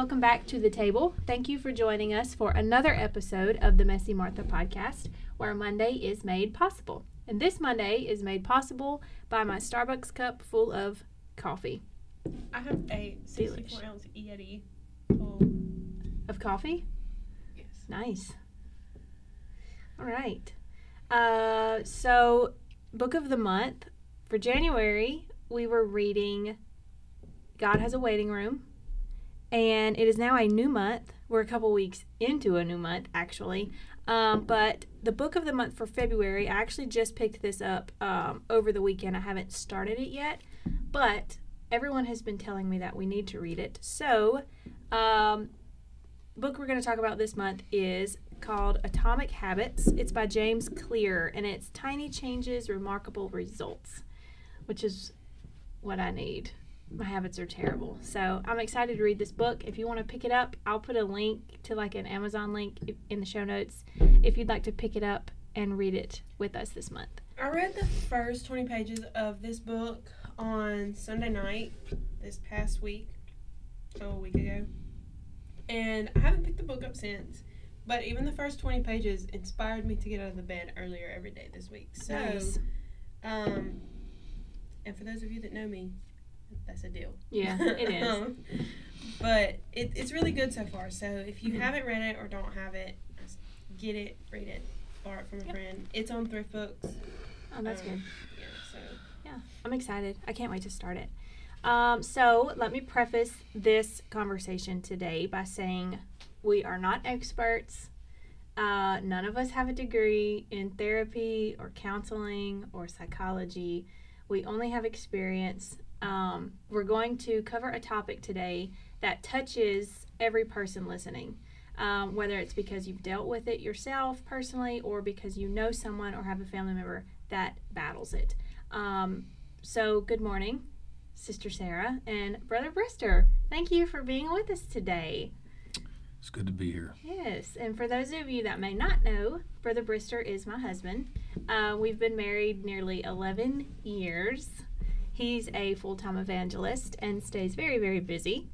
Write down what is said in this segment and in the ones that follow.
Welcome back to the table. Thank you for joining us for another episode of the Messy Martha podcast, where Monday is made possible. And this Monday is made possible by my Starbucks cup full of coffee. I have a 64 Delish. ounce Yeti. Oh, Of coffee? yes. Nice. All right. Uh, so, book of the month for January, we were reading God Has a Waiting Room. And it is now a new month. We're a couple weeks into a new month, actually. Um, but the book of the month for February, I actually just picked this up um, over the weekend. I haven't started it yet, but everyone has been telling me that we need to read it. So, um, book we're going to talk about this month is called Atomic Habits. It's by James Clear and it's Tiny Changes, Remarkable Results, which is what I need. My habits are terrible. So I'm excited to read this book. If you want to pick it up, I'll put a link to like an Amazon link in the show notes if you'd like to pick it up and read it with us this month. I read the first 20 pages of this book on Sunday night this past week, oh, a week ago. And I haven't picked the book up since. But even the first 20 pages inspired me to get out of the bed earlier every day this week. So, Nice. um, and for those of you that know me, that's a deal. Yeah, it is. Um, but it, it's really good so far. So if you haven't read it or don't have it, just get it, read it, borrow it from a Yep. friend. It's on Thrift Books. Oh, that's Um, good. Yeah, so yeah, I'm excited. I can't wait to start it. Um, so, let me preface this conversation today by saying we are not experts. Uh, none of us have a degree in therapy or counseling or psychology. We only have experience. Um, we're going to cover a topic today that touches every person listening, um, whether it's because you've dealt with it yourself personally or because you know someone or have a family member that battles it. Um, so, good morning, Sister Sarah and Brother Brister. Thank you for being with us today. It's good to be here. Yes, and for those of you that may not know, Brother Brister is my husband. Uh, we've been married nearly 11 years. He's a full time evangelist and stays very, very busy.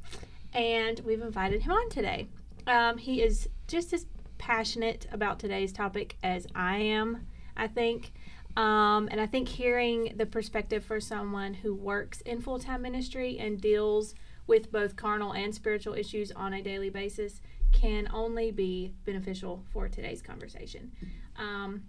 And we've invited him on today. Um, he is just as passionate about today's topic as I am, I think. Um, and I think hearing the perspective for someone who works in full time ministry and deals with both carnal and spiritual issues on a daily basis can only be beneficial for today's conversation. Um,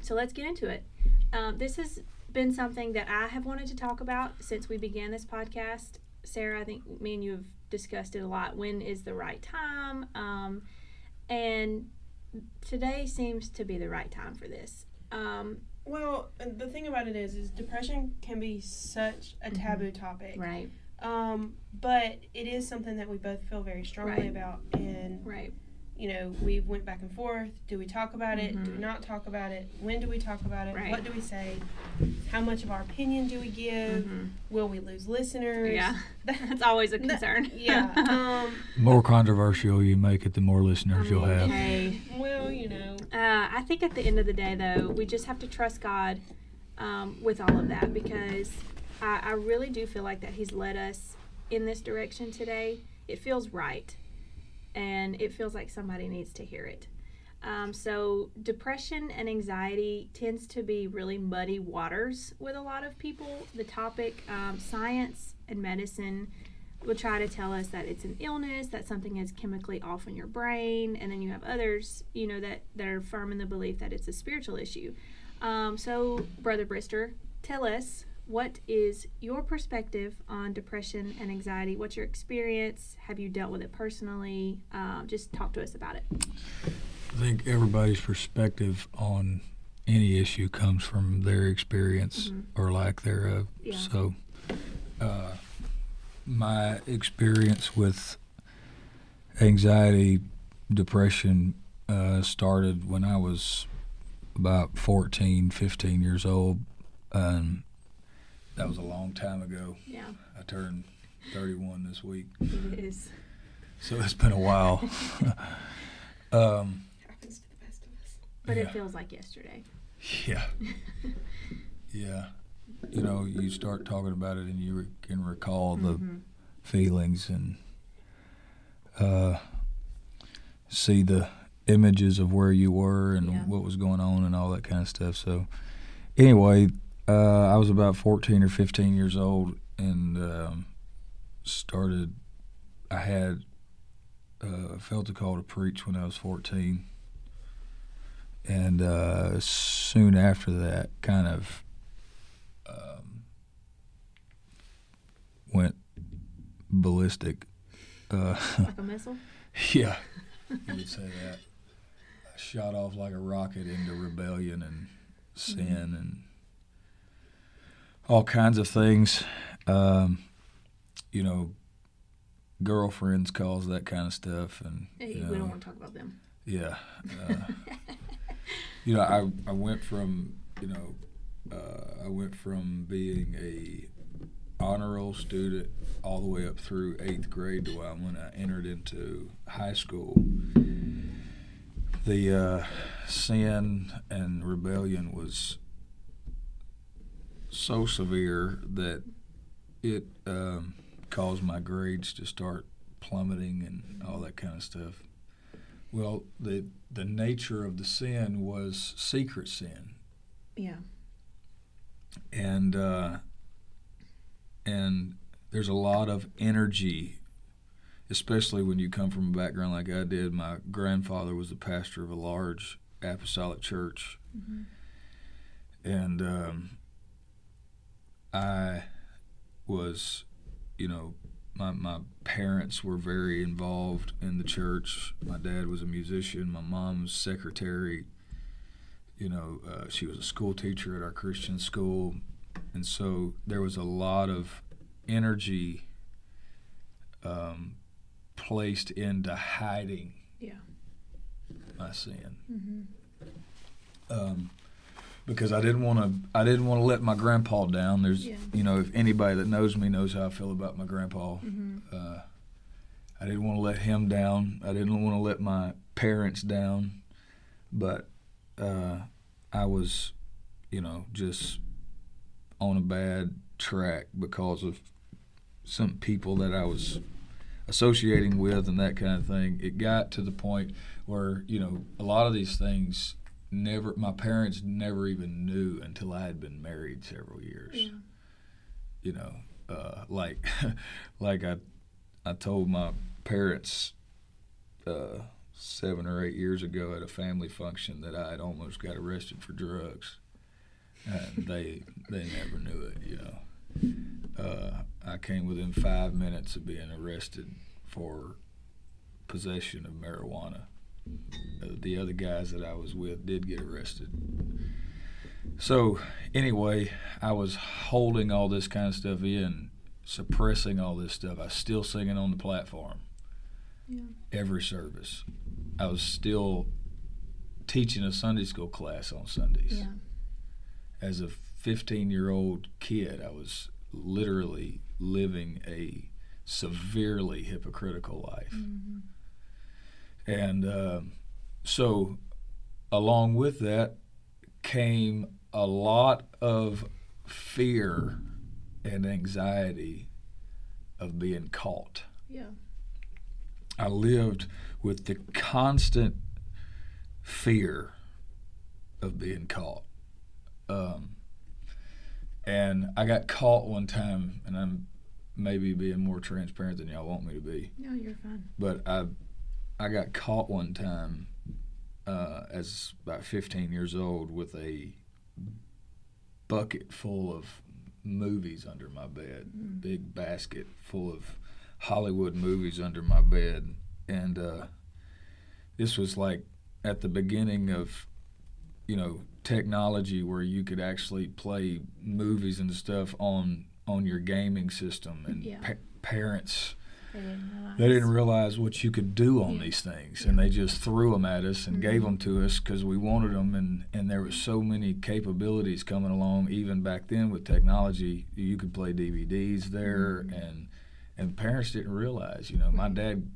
so let's get into it. Um, this has been something that I have wanted to talk about since we began this podcast. Sarah, I think me and you have discussed it a lot. When is the right time? Um, and today seems to be the right time for this. Um, well, the thing about it is, is depression can be such a taboo topic. right, Um, but it is something that we both feel very strongly Right. about, and right, you know, we went back and forth. Do we talk about it? Do we Mhm. not talk about it? When do we talk about it? Right. What do we say? How much of our opinion do we give? Mhm. Will we lose listeners? yeah, that's always a No- concern. yeah. Um, more controversial you make it, the more listeners I you'll have. hey, well, you know, Uh, I think at the end of the day, though, we just have to trust God um, with all of that because I, I really do feel like that He's led us in this direction today. It feels right, and it feels like somebody needs to hear it. Um, so, depression and anxiety tends to be really muddy waters with a lot of people. The topic, um, science and medicine, will try to tell us that it's an illness, that something is chemically off in your brain, and then you have others, you know, that, that are firm in the belief that it's a spiritual issue. Um, so, Brother Brister, tell us what is your perspective on depression and anxiety? What's your experience? Have you dealt with it personally? Um, just talk to us about it. I think everybody's perspective on any issue comes from their experience Mhm. or lack thereof. Yeah. So, uh, my experience with anxiety, depression uh, started when I was about 14, 15 years old. And that was a long time ago. Yeah, I turned 31 this week. it is. So it's been a while. um, happens to the best of us. But yeah. it feels like yesterday. Yeah. Yeah. you know, you start talking about it and you re- can recall the Mhm. feelings and uh, see the images of where you were and Yeah. what was going on and all that kind of stuff. So, anyway, uh, I was about 14 or 15 years old and um, started. I had uh, felt a call to preach when I was 14, and uh, soon after that, kind of um, went ballistic. Uh, Like a missile. yeah, you would say that. I shot off like a rocket into rebellion and sin and all kinds of things. Um, you know, girlfriends cause that kind of stuff, and Hey, you we don't want to talk about them. yeah. Uh, you know, I I went from you know, uh, I went from being a honor roll student all the way up through eighth grade to when I entered into high school. The uh, sin and rebellion was so severe that it um, caused my grades to start plummeting and all that kind of stuff. Well, the the nature of the sin was secret sin, Yeah. and uh, and there's a lot of energy, especially when you come from a background like I did. My grandfather was the pastor of a large apostolic church, Mhm. and um, I was, you know, my my parents were very involved in the church. My dad was a musician. My mom's secretary. You know, uh, she was a school teacher at our Christian school, and so there was a lot of energy um, placed into hiding Yeah. my sin Mm-hmm. um, because I didn't want to. I didn't want to let my grandpa down. There's, Yeah. you know, if anybody that knows me knows how I feel about my grandpa. Mm-hmm. Uh, I didn't want to let him down. I didn't want to let my parents down, but uh, I was, you know, just on a bad track because of some people that I was associating with and that kind of thing. It got to the point where you know a lot of these things never my parents never even knew until I had been married several years Yeah. you know, uh, like like I I told my parents uh, seven or eight years ago at a family function that I had almost got arrested for drugs, and they they never knew it. You know, uh, I came within five minutes of being arrested for possession of marijuana. Uh, the other guys that I was with did get arrested. So anyway, I was holding all this kind of stuff in, suppressing all this stuff. I was still singing on the platform Yeah. every service. I was still teaching a Sunday school class on Sundays. Yeah. As a 15 year old kid, I was literally living a severely hypocritical life. Mm-hmm. And um, so, along with that, came a lot of fear and anxiety of being caught. Yeah. I lived with the constant fear of being caught. Um, and I got caught one time, and I'm maybe being more transparent than y'all want me to be No, you're fine. but I I got caught one time uh, as about 15 years old with a bucket full of movies under my bed, Mm. big basket full of Hollywood movies under my bed, and uh, this was like at the beginning of you know technology where you could actually play movies and stuff on on your gaming system and Yeah. pa- parents They didn't realize. they didn't realize what you could do on Yeah. these things, and they just threw them at us and gave Mhm. them to us because we wanted them, and and there was so many capabilities coming along. Even back then with technology, you could play DVDs there, Mhm. and and parents didn't realize. You know, my dad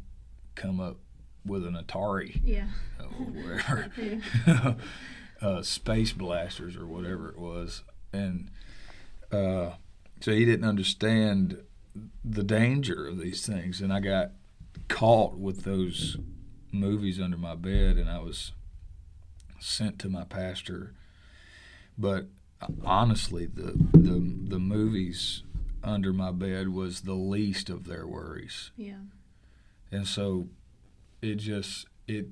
come up with an Atari Yeah. or whatever, Yeah. uh, Space Blasters or whatever it was, and uh, so he didn't understand the danger of these things, and I got caught with those movies under my bed, and I was sent to my pastor. But honestly, the the the movies under my bed was the least of their worries, Yeah. and so it just it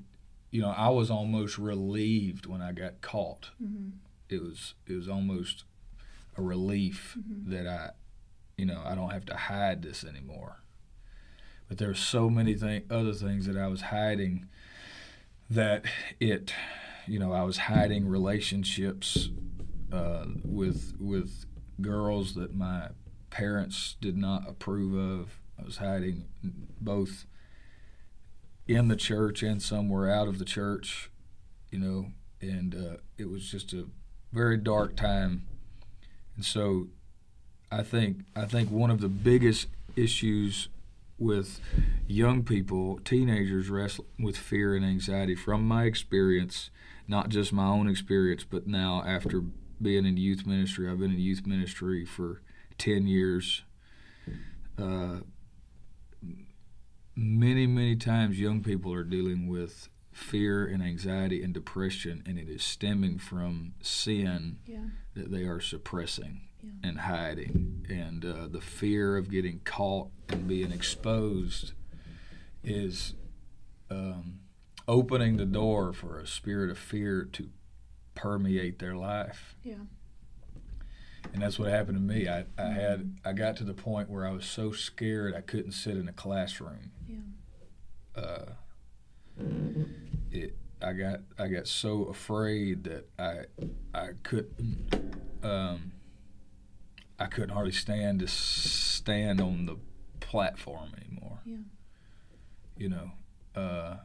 you know I was almost relieved when I got caught. Mm-hmm. It was it was almost a relief Mhm. that I you know I don't have to hide this anymore. But there's so many other things that I was hiding that it you know I was hiding relationships uh, with with girls that my parents did not approve of. I was hiding both in the church and somewhere out of the church, you know, and uh, it was just a very dark time. And so I think I think one of the biggest issues with young people, teenagers wrestling with fear and anxiety from my experience, not just my own experience, but now after being in youth ministry, I've been in youth ministry for 10 years. Uh, many, many times young people are dealing with fear and anxiety and depression, and it is stemming from sin Yeah. that they are suppressing Yeah. and hiding. And uh, the fear of getting caught and being exposed is um, opening the door for a spirit of fear to permeate their life. Yeah. And that's what happened to me. I, I had I got to the point where I was so scared I couldn't sit in a classroom. Yeah. Uh, it I got I got so afraid that I I couldn't um, I couldn't hardly stand to stand on the platform anymore. Yeah. You know, uh,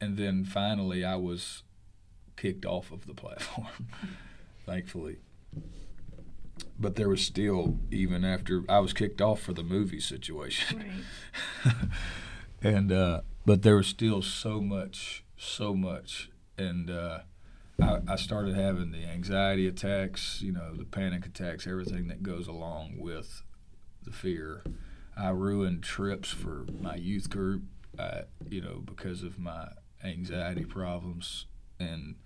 and then finally I was kicked off of the platform, thankfully. But there was still even after I was kicked off for the movie situation Right. and uh, but there was still so much, so much, and uh, I, I started having the anxiety attacks, you know, the panic attacks, everything that goes along with the fear. I ruined trips for my youth group, uh, you know, because of my anxiety problems, and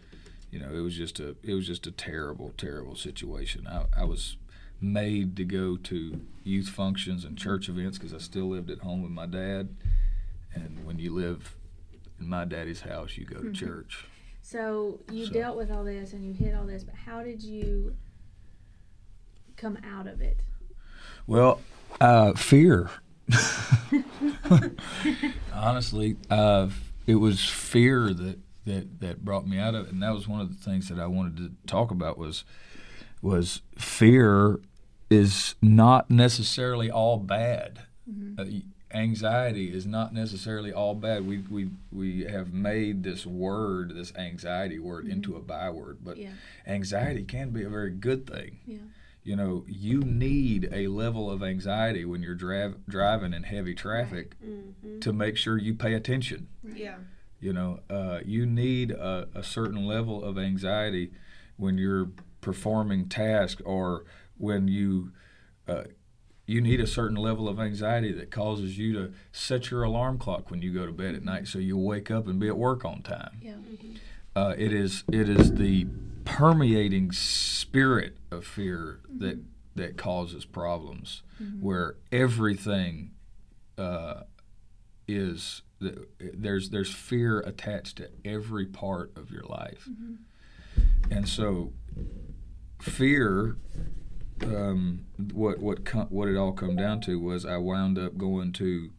you know, it was just a it was just a terrible, terrible situation. I, I was made to go to youth functions and church events because I still lived at home with my dad. And when you live in my daddy's house, you go to Mhm. church. So you So- dealt with all this and you hit all this, but how did you come out of it? Well, uh, fear. Honestly, uh, it was fear that, that, that brought me out of it, and that was one of the things that I wanted to talk about was was fear is not necessarily all bad. Mhm. Uh, anxiety is not necessarily all bad. We we we have made this word, this anxiety word, into a byword, but Yeah. anxiety can be a very good thing. Yeah. You know, you need a level of anxiety when you're driv- driving in heavy traffic Mm-hmm. to make sure you pay attention. Yeah. You know, uh, you need a, a certain level of anxiety when you're performing tasks or when you uh, you need a certain level of anxiety that causes you to set your alarm clock when you go to bed at night so you'll wake up and be at work on time. Yeah. Uh, it is it is the permeating spirit of fear that that causes problems where everything uh, is th- there's there's fear attached to every part of your life. And so fear um, what what what it all come down to was I wound up going to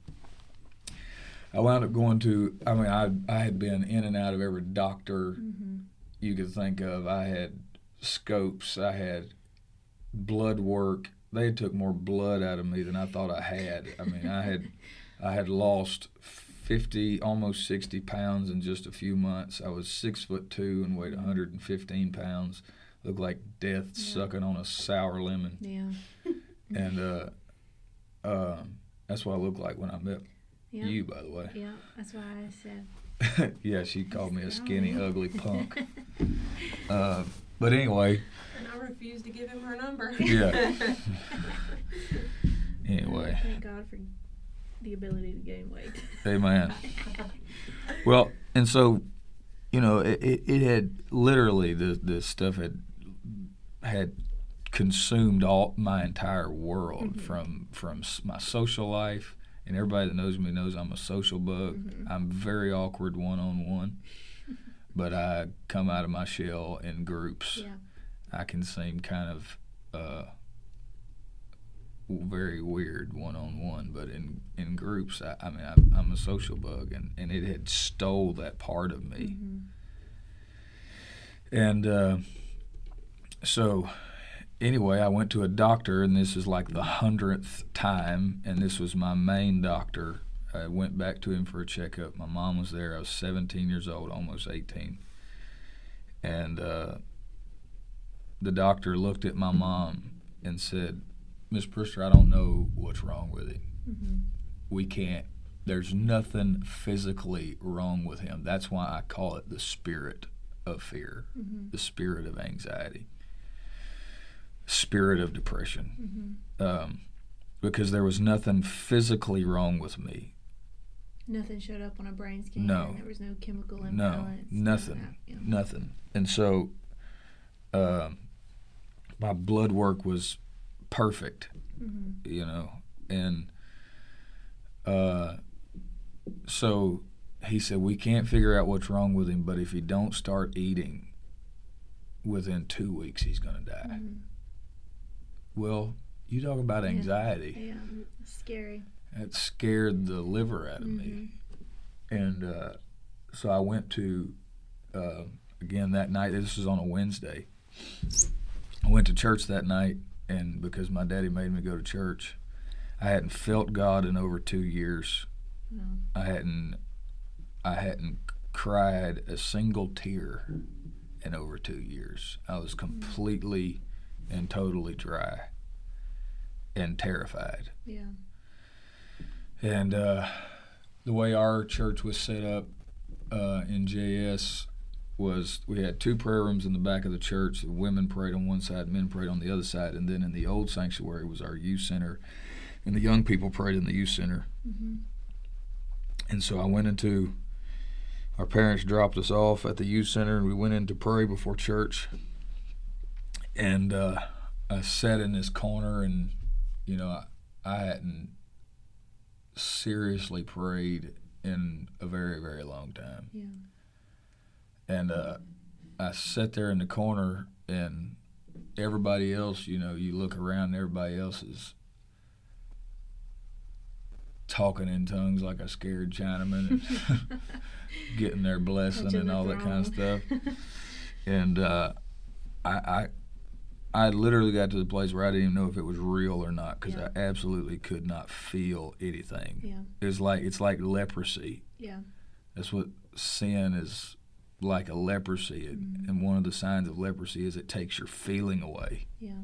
I wound up going to I mean I I had been in and out of every doctor Mm-hmm. you could think of. I had scopes, I had blood work. They took more blood out of me than I thought I had. I mean, I had I had lost 50 almost 60 pounds in just a few months. I was 6 foot 2 and weighed 115 pounds. Looked like death Yeah. sucking on a sour lemon. Yeah. And uh um that's what I look like when I met Yeah. you, by the way. Yeah. That's why I said. yeah, she called me a skinny, ugly punk. Uh, but anyway, And I refused to give him her number. Yeah. Anyway, Thank God for the ability to gain weight. amen. Well, and so, you know, it, it, it had literally the the stuff had had consumed all my entire world Mhm. from from my social life. And everybody that knows me knows I'm a social bug. Mhm. I'm very awkward one on one, but I come out of my shell in groups. Yeah. I can seem kind of uh, very weird one on one, but in in groups, I, I mean, I, I'm a social bug, and, and it had stole that part of me. Mhm. And uh, so, anyway, I went to a doctor, and this is like the hundredth time, and this was my main doctor. I went back to him for a checkup. My mom was there. I was 17 years old, almost 18. And uh, the doctor looked at my mom and said, Miss Brister, I don't know what's wrong with him. Mhm. We can't, there's nothing physically wrong with him. That's why I call it the spirit of fear Mhm. the spirit of anxiety, spirit of depression, Mhm. um, because there was nothing physically wrong with me. Nothing showed up on a brain scan. No. There was no chemical No, imbalance. of nothing, yeah. nothing. And so, um my blood work was perfect, Mhm. you know, and uh, so he said we can't figure out what's wrong with him, but if he don't start eating within two weeks, he's going to die. Mhm. Well, you talk about anxiety. Yeah. It's scary. It scared the liver out of me. And uh, so I went to, uh, again that night, this was on a Wednesday. I went to church that night, and because my daddy made me go to church, I hadn't felt God in over two years. No. I hadn't, I hadn't cried a single tear in over two years. I was completely and totally dry and terrified. Yeah. And uh, the way our church was set up uh, in JS was we had two prayer rooms in the back of the church. The women prayed on one side, men prayed on the other side, and then in the old sanctuary was our youth center, and the young people prayed in the youth center. Mhm. And so I went into. Our parents dropped us off at the youth center, and we went in to pray before church. And uh, I sat in this corner, and you know, I, I hadn't seriously prayed in a very, very long time. Yeah. And uh, I sat there in the corner, and everybody else, you know, you look around, and everybody else is talking in tongues like a scared Chinaman, and getting their blessing and all that kind of stuff. And uh, I, I, I literally got to the place where I didn't even know if it was real or not because Yeah. I absolutely could not feel anything. yeah. It was like it's like leprosy. Yeah. That's what sin is like a leprosy. It, Mhm. And one of the signs of leprosy is it takes your feeling away. Yeah.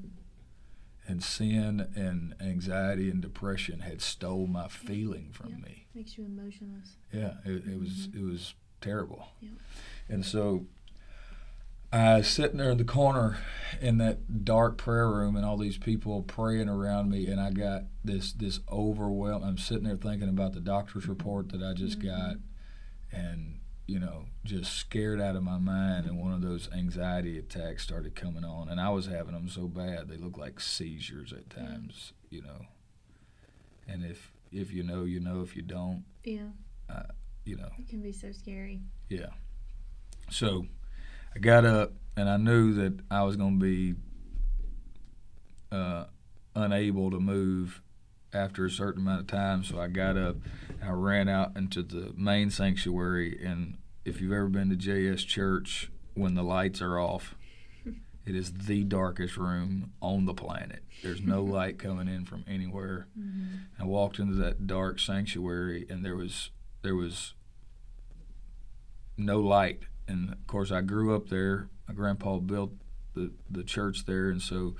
And sin and anxiety and depression had stole my feeling from Yeah. me. Makes you emotionless. Yeah, it, it was Mhm. it was terrible. Yeah. And so I was sitting there in the corner in that dark prayer room and all these people praying around me and I got this this overwhelm I'm sitting there thinking about the doctor's report that I just Mhm. got and you know just scared out of my mind and one of those anxiety attacks started coming on and I was having them so bad they looked like seizures at Yeah. times you know and if if you know you know if you don't Yeah. you know It can be so scary. yeah. So I got up and I knew that I was going to be uh, unable to move after a certain amount of time. So I got up, I ran out into the main sanctuary. And if you've ever been to JS Church, when the lights are off, it is the darkest room on the planet. There's no light coming in from anywhere. Mm-hmm. I walked into that dark sanctuary, and there was there was no light. And of course, I grew up there. My grandpa built the the church there, and so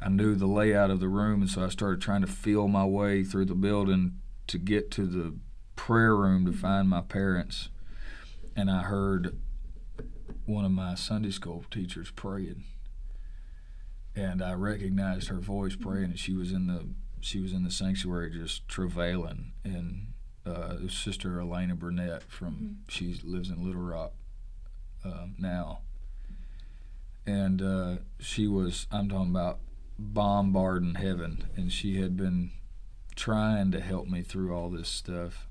I knew the layout of the room. And so I started trying to feel my way through the building to get to the prayer room to find my parents. And I heard one of my Sunday school teachers praying. and I recognized her voice praying, and she was in the she was in the sanctuary just travailing. And uh, it was Sister Elena Burnett from she lives in Little Rock um, now, and uh, she was I'm talking about bombarding heaven, and she had been trying to help me through all this stuff.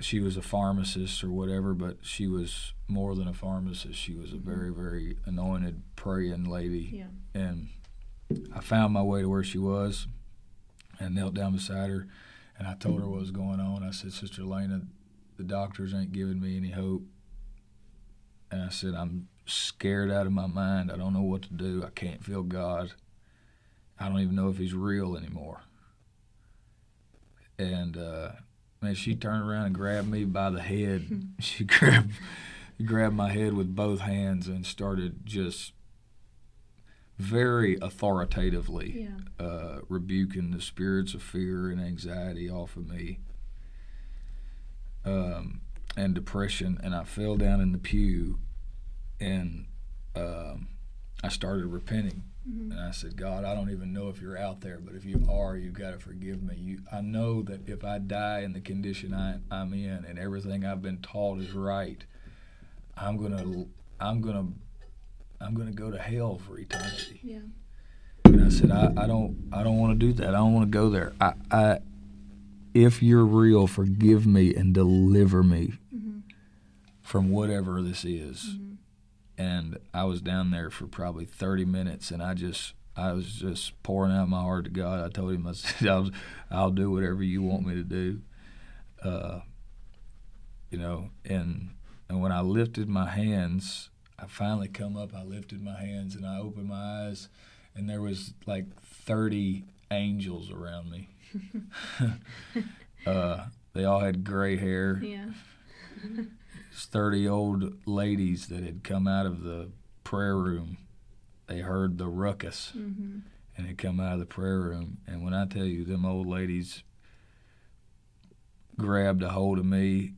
She was a pharmacist or whatever, but she was more than a pharmacist. She was a very, very anointed, praying lady. Yeah. And I found my way to where she was and knelt down beside her. And I told her what was going on. I said, Sister Elena, the doctors ain't giving me any hope. And I said, I'm scared out of my mind. I don't know what to do. I can't feel God. I don't even know if He's real anymore. And uh, man, she turned around and grabbed me by the head. she grabbed grabbed my head with both hands and started just very authoritatively Yeah. uh, rebuking the spirits of fear and anxiety off of me um, and depression. And I fell down in the pew and um, I started repenting. Mhm. And I said, God, I don't even know if you're out there, but if you are, you've got to forgive me. You, I know that if I die in the condition I, I'm in and everything I've been taught is right, I'm gonna, I'm gonna, I'm gonna go to hell for eternity. Yeah. And I said, I, I don't, I don't want to do that. I don't want to go there. I, I, if you're real, forgive me and deliver me Mhm. from whatever this is. Mhm. And I was down there for probably 30 minutes, and I just, I was just pouring out my heart to God. I told him, I said, I'll, I'll do whatever you want me to do. Uh, you know, and and when I lifted my hands, I finally come up. I lifted my hands and I opened my eyes, and there was like 30 angels around me. uh, they all had gray hair. Yeah. It's 30 old ladies that had come out of the prayer room. They heard the ruckus Mhm. and had come out of the prayer room. And when I tell you, them old ladies grabbed a hold of me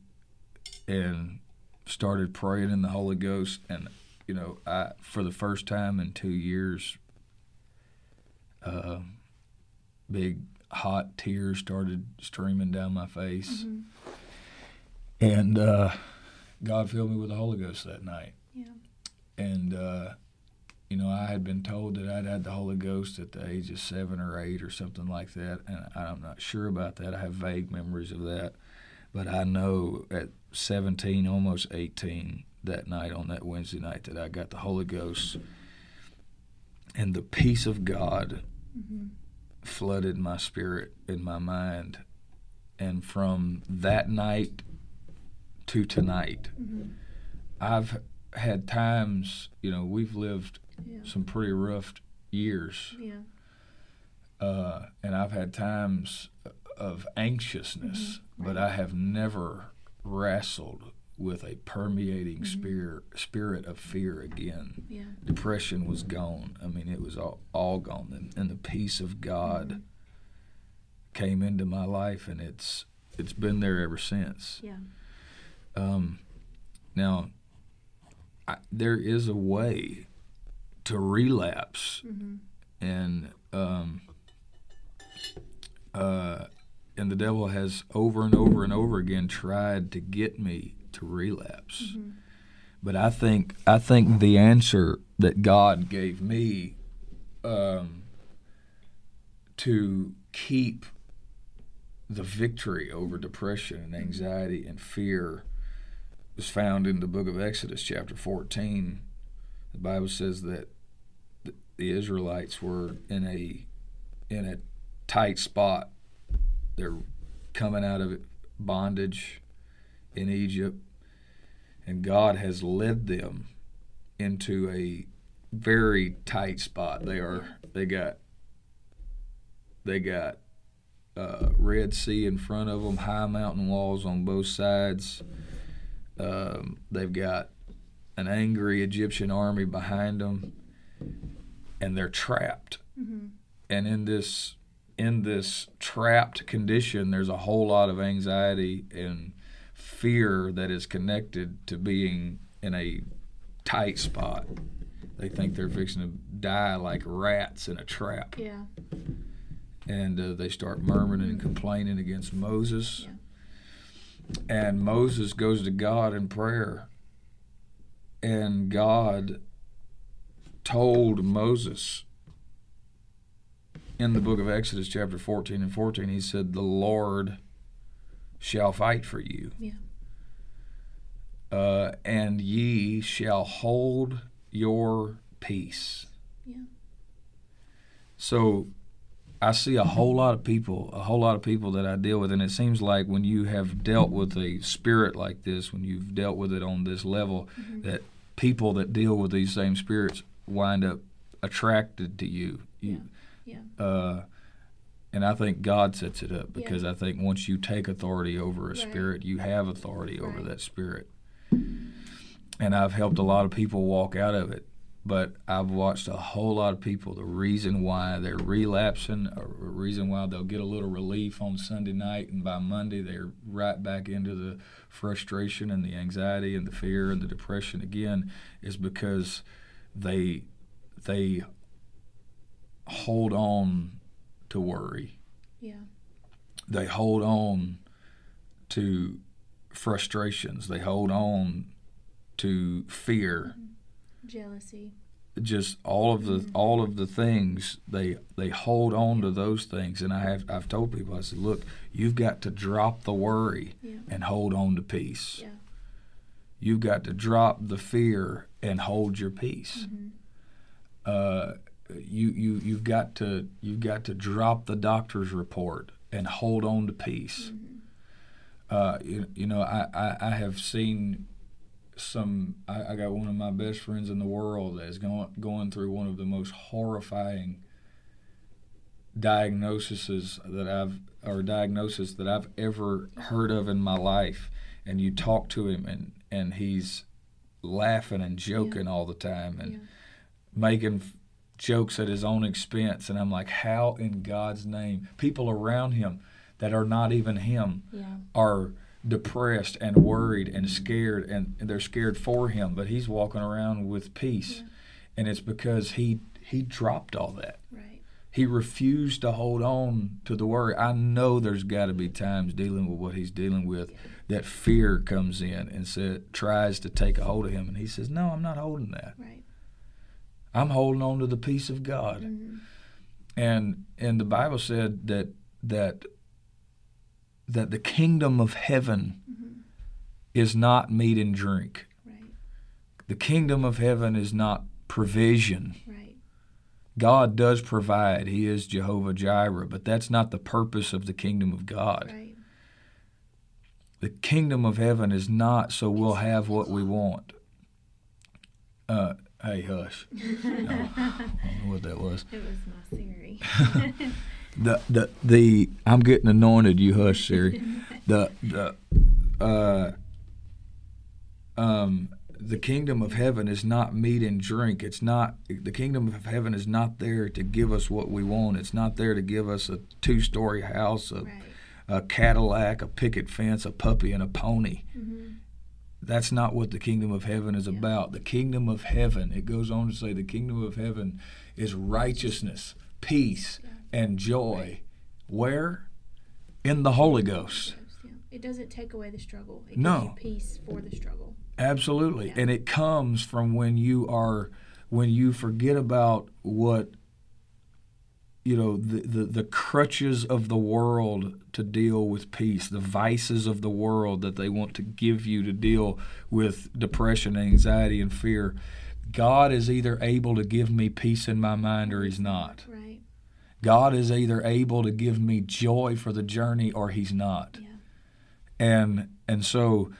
and started praying in the Holy Ghost. And, you know, I, for the first time in two years, uh, big hot tears started streaming down my face. Mhm. And uh, God filled me with the Holy Ghost that night. Yeah. And, uh, you know, I had been told that I'd had the Holy Ghost at the age of seven or eight or something like that. And I'm not sure about that. I have vague memories of that. But I know at 17, almost 18, that night on that Wednesday night that I got the Holy Ghost. And the peace of God Mhm. Flooded my spirit and my mind. And from that night to tonight, Mhm. I've had times, you know, we've lived Yeah. some pretty rough years, Yeah. uh, and I've had times of anxiousness, but I have never wrestled with a permeating spirit spirit of fear again. Yeah. Depression was gone. I mean, it was all, all gone, and, and the peace of God came into my life, and it's it's been there ever since. Yeah. Um, now, I, there is a way to relapse, Mhm. and um, uh, and the devil has over and over and over again tried to get me to relapse. Mhm. But I think I think the answer that God gave me um, to keep the victory over depression and anxiety and fear was found in the book of Exodus, chapter 14. The Bible says that the, the Israelites were in a in a tight spot. They're coming out of bondage in Egypt, and God has led them into a very tight spot. They are they got they got uh, Red Sea in front of them, high mountain walls on both sides. Um, they've got an angry Egyptian army behind them, and they're trapped. Mhm. And in this in this trapped condition, there's a whole lot of anxiety and fear that is connected to being in a tight spot. they think they're fixing to die like rats in a trap. Yeah. And uh, they start murmuring and complaining against Moses. Yeah. And Moses goes to God in prayer. And God told Moses in the book of Exodus, chapter 14 and 14, he said, The Lord shall fight for you. Yeah. Uh, and ye shall hold your peace. Yeah. So I see a whole lot of people, a whole lot of people that I deal with, and it seems like when you have dealt with a spirit like this, when you've dealt with it on this level, Mm-hmm. that people that deal with these same spirits wind up attracted to you. you Yeah. Uh, and I think God sets it up Yeah. because I think once you take authority over a Right. spirit, you have authority over Right. that spirit. And I've helped a lot of people walk out of it, but I've watched a whole lot of people. The reason why they're relapsing, or the reason why they'll get a little relief on Sunday night, and by Monday they're right back into the frustration and the anxiety and the fear and the depression again, is because they they hold on to worry. Yeah. They hold on to frustrations. They hold on to fear. Jealousy. Just all of the Mhm. all of the things they they hold on to those things. And I have I've told people I said, look, you've got to drop the worry Yeah. and hold on to peace. Yeah. You've got to drop the fear and hold your peace. Mm-hmm. uh, you you you've got to you've got to drop the doctor's report and hold on to peace. Mm-hmm. Uh, you, you know, I, I, I have seen some. I, I got one of my best friends in the world that is going going through one of the most horrifying diagnoses that I've or diagnosis that I've ever heard of in my life. And you talk to him, and and he's laughing and joking all the time, and Yeah. making jokes at his own expense and i'm like how in god's name people around him that are not even him Yeah. are depressed and worried and scared and, and they're scared for him but he's walking around with peace Yeah. and it's because he he dropped all that Right. he refused to hold on to the worry i know there's got to be times dealing with what he's dealing with that fear comes in and said tries to take a hold of him and he says no i'm not holding that Right. i'm holding on to the peace of god Mm-hmm. and and the bible said that that that the kingdom of heaven Mm-hmm. is not meat and drink Right. the kingdom of heaven is not provision Right. god does provide he is jehovah jireh but that's not the purpose of the kingdom of god Right. the kingdom of heaven is not so we'll have what we want uh hey hush no, i don't know what that was It was my Siri. the the the I'm getting anointed. You hush, Siri. The the uh um the kingdom of heaven is not meat and drink. It's not the kingdom of heaven is not there to give us what we want. It's not there to give us a two-story house, a, right. a Cadillac, a picket fence, a puppy, and a pony. Mm-hmm. That's not what the kingdom of heaven is Yeah. about. The kingdom of heaven, it goes on to say, the kingdom of heaven is righteousness, peace, Yeah. And joy. Where? In the Holy Ghost. It doesn't take away the struggle. It No. gives you peace for the struggle. Absolutely. Yeah. And it comes from when you are when you forget about what you know the, the the crutches of the world to deal with peace, the vices of the world that they want to give you to deal with depression, anxiety and fear. God is either able to give me peace in my mind or he's not. Right. God is either able to give me joy for the journey or he's not. Yeah. and and so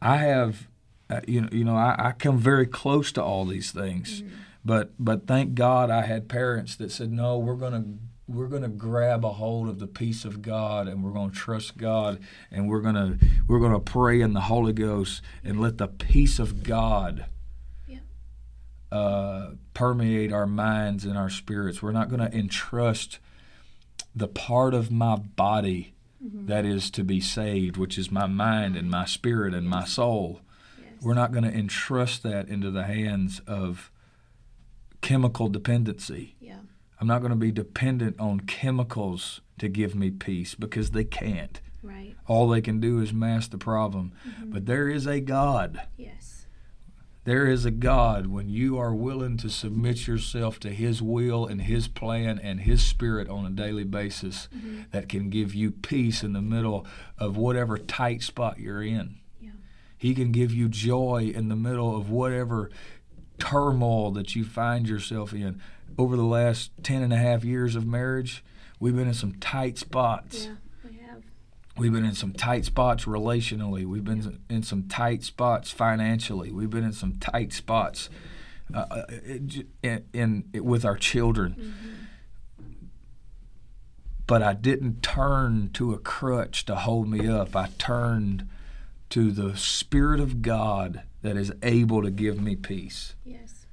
I have uh, you know you know I, I come very close to all these things Mhm. but but thank God I had parents that said no we're gonna we're gonna grab a hold of the peace of God and we're gonna trust God and we're gonna we're gonna pray in the Holy Ghost and let the peace of God. Uh, permeate our minds and our spirits we're not gonna entrust the part of my body Mhm. that is to be saved, which is my mind and my spirit and my soul. Yes. We're not going to entrust that into the hands of chemical dependency. Yeah. I'm not going to be dependent on chemicals to give me peace because they can't. Right. All they can do is mask the problem. Mhm. But there is a God. Yes. There is a God when you are willing to submit yourself to His will and His plan and His Spirit on a daily basis Mhm. that can give you peace in the middle of whatever tight spot you're in. Yeah. He can give you joy in the middle of whatever turmoil that you find yourself in. Over the last 10 and a half years of marriage, we've been in some tight spots. Yeah. We have. Been in some tight spots relationally. We've been in some tight spots financially. We've been in some tight spots uh, uh, in, in, with our children. Mhm. But I didn't turn to a crutch to hold me up. I turned to the Spirit of God that is able to give me peace. Yes.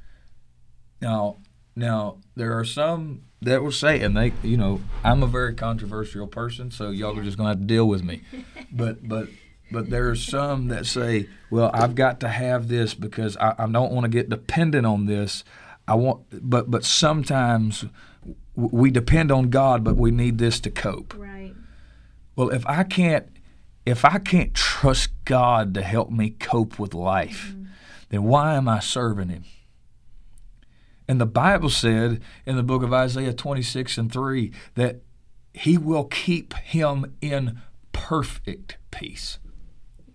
Now, now there are some that will say, and they, you know, I'm a very controversial person, so y'all are just gonna have to deal with me. But, but, but there are some that say, well, I've got to have this because I, I don't want to get dependent on this. I want, but, but sometimes we depend on God, but we need this to cope. Right. Well, if I can't, if I can't trust God to help me cope with life, mm-hmm. then why am I serving Him? And the Bible said in the book of Isaiah 26 and 3 that He will keep him in perfect peace.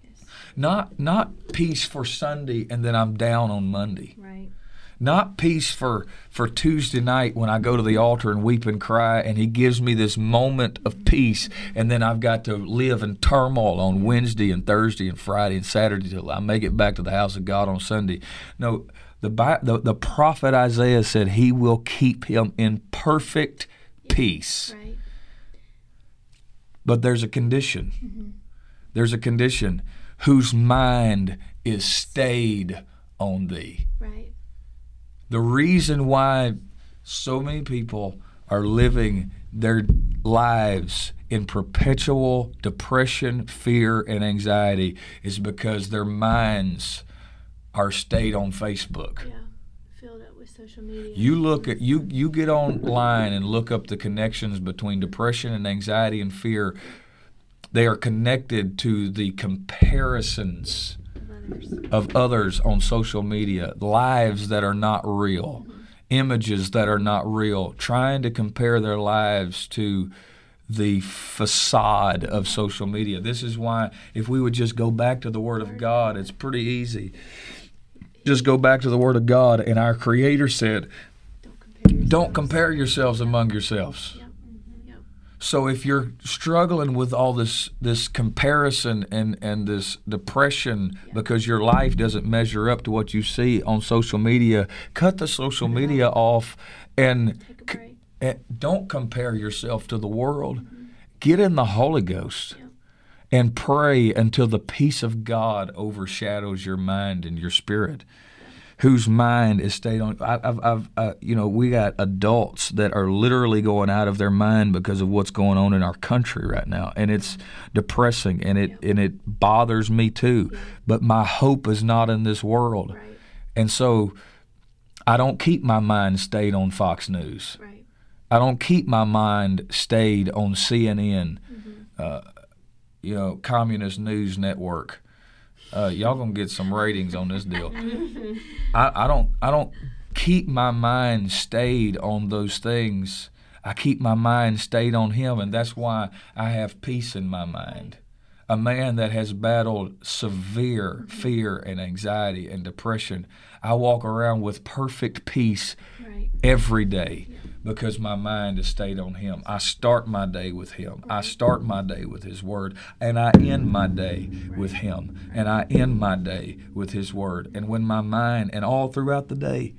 Yes. Not not peace for Sunday and then I'm down on Monday. Right. Not peace for for Tuesday night when I go to the altar and weep and cry and he gives me this moment of peace and then I've got to live in turmoil on Wednesday and Thursday and Friday and Saturday till I make it back to the house of God on Sunday. No, the the, the prophet Isaiah said he will keep him in perfect peace. Right. But there's a condition. Mhm. There's a condition whose mind is stayed on thee. Right. The reason why so many people are living their lives in perpetual depression, fear, and anxiety is because their minds are stayed on Facebook. Yeah. Filled up with social media. You look at you you get online and look up the connections between depression and anxiety and fear. They are connected to the comparisons of others. of others on social media, lives that are not real, mm-hmm. images that are not real, trying to compare their lives to the facade of social media. This is why, if we would just go back to the Word of God, it's pretty easy. Just go back to the Word of God, and our Creator said, Don't compare. Yourselves. Don't compare yourselves among yourselves. Yep. Yep. So if you're struggling with all this this comparison and and this depression Yeah. because your life doesn't measure up to what you see on social media, cut the social media off and, c- and don't compare yourself to the world. Get in the Holy Ghost Yep. And pray until the peace of God overshadows your mind and your spirit. Whose mind is stayed on? I, I've, I've, uh, you know, we got adults that are literally going out of their mind because of what's going on in our country right now, and it's depressing, and it and it bothers me too. But my hope is not in this world, Right. and so I don't keep my mind stayed on Fox News. Right. I don't keep my mind stayed on CNN, Mhm. uh, you know, Communist News Network. Uh, y'all gonna get some ratings on this deal. I, I don't I don't keep my mind stayed on those things. I keep my mind stayed on Him, and that's why I have peace in my mind. A man that has battled severe fear and anxiety and depression, I walk around with perfect peace Right. every day because my mind is stayed on him. I start my day with him. I start my day with his word and I end my day with him and I end my day with his word. And when my mind and all throughout the day,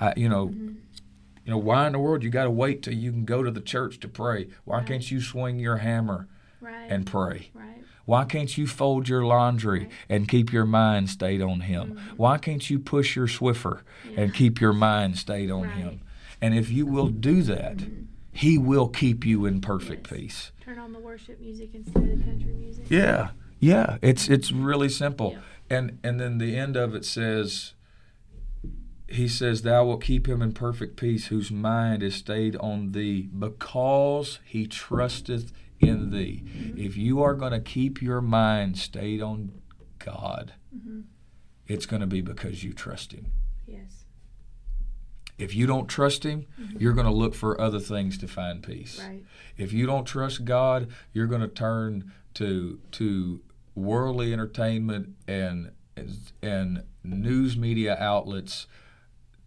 I you know, you know, why in the world you got to wait till you can go to the church to pray? Why Right. can't you swing your hammer Right. and pray? right. Why can't you fold your laundry and keep your mind stayed on Him? Mm-hmm. Why can't you push your Swiffer and keep your mind stayed on Right. Him? And if you will do that, He will keep you in perfect Yes. peace. Turn on the worship music instead of country music. Yeah, yeah. It's it's really simple. Yeah. And and then the end of it says, he says, Thou wilt keep him in perfect peace, whose mind is stayed on thee, because he trusteth in thee. If you are going to keep your mind stayed on God, hmm it's going to be because you trust him. If you don't trust him, Mhm. you're going to look for other things to find peace. Right. If you don't trust God, you're going to turn to to worldly entertainment and and news media outlets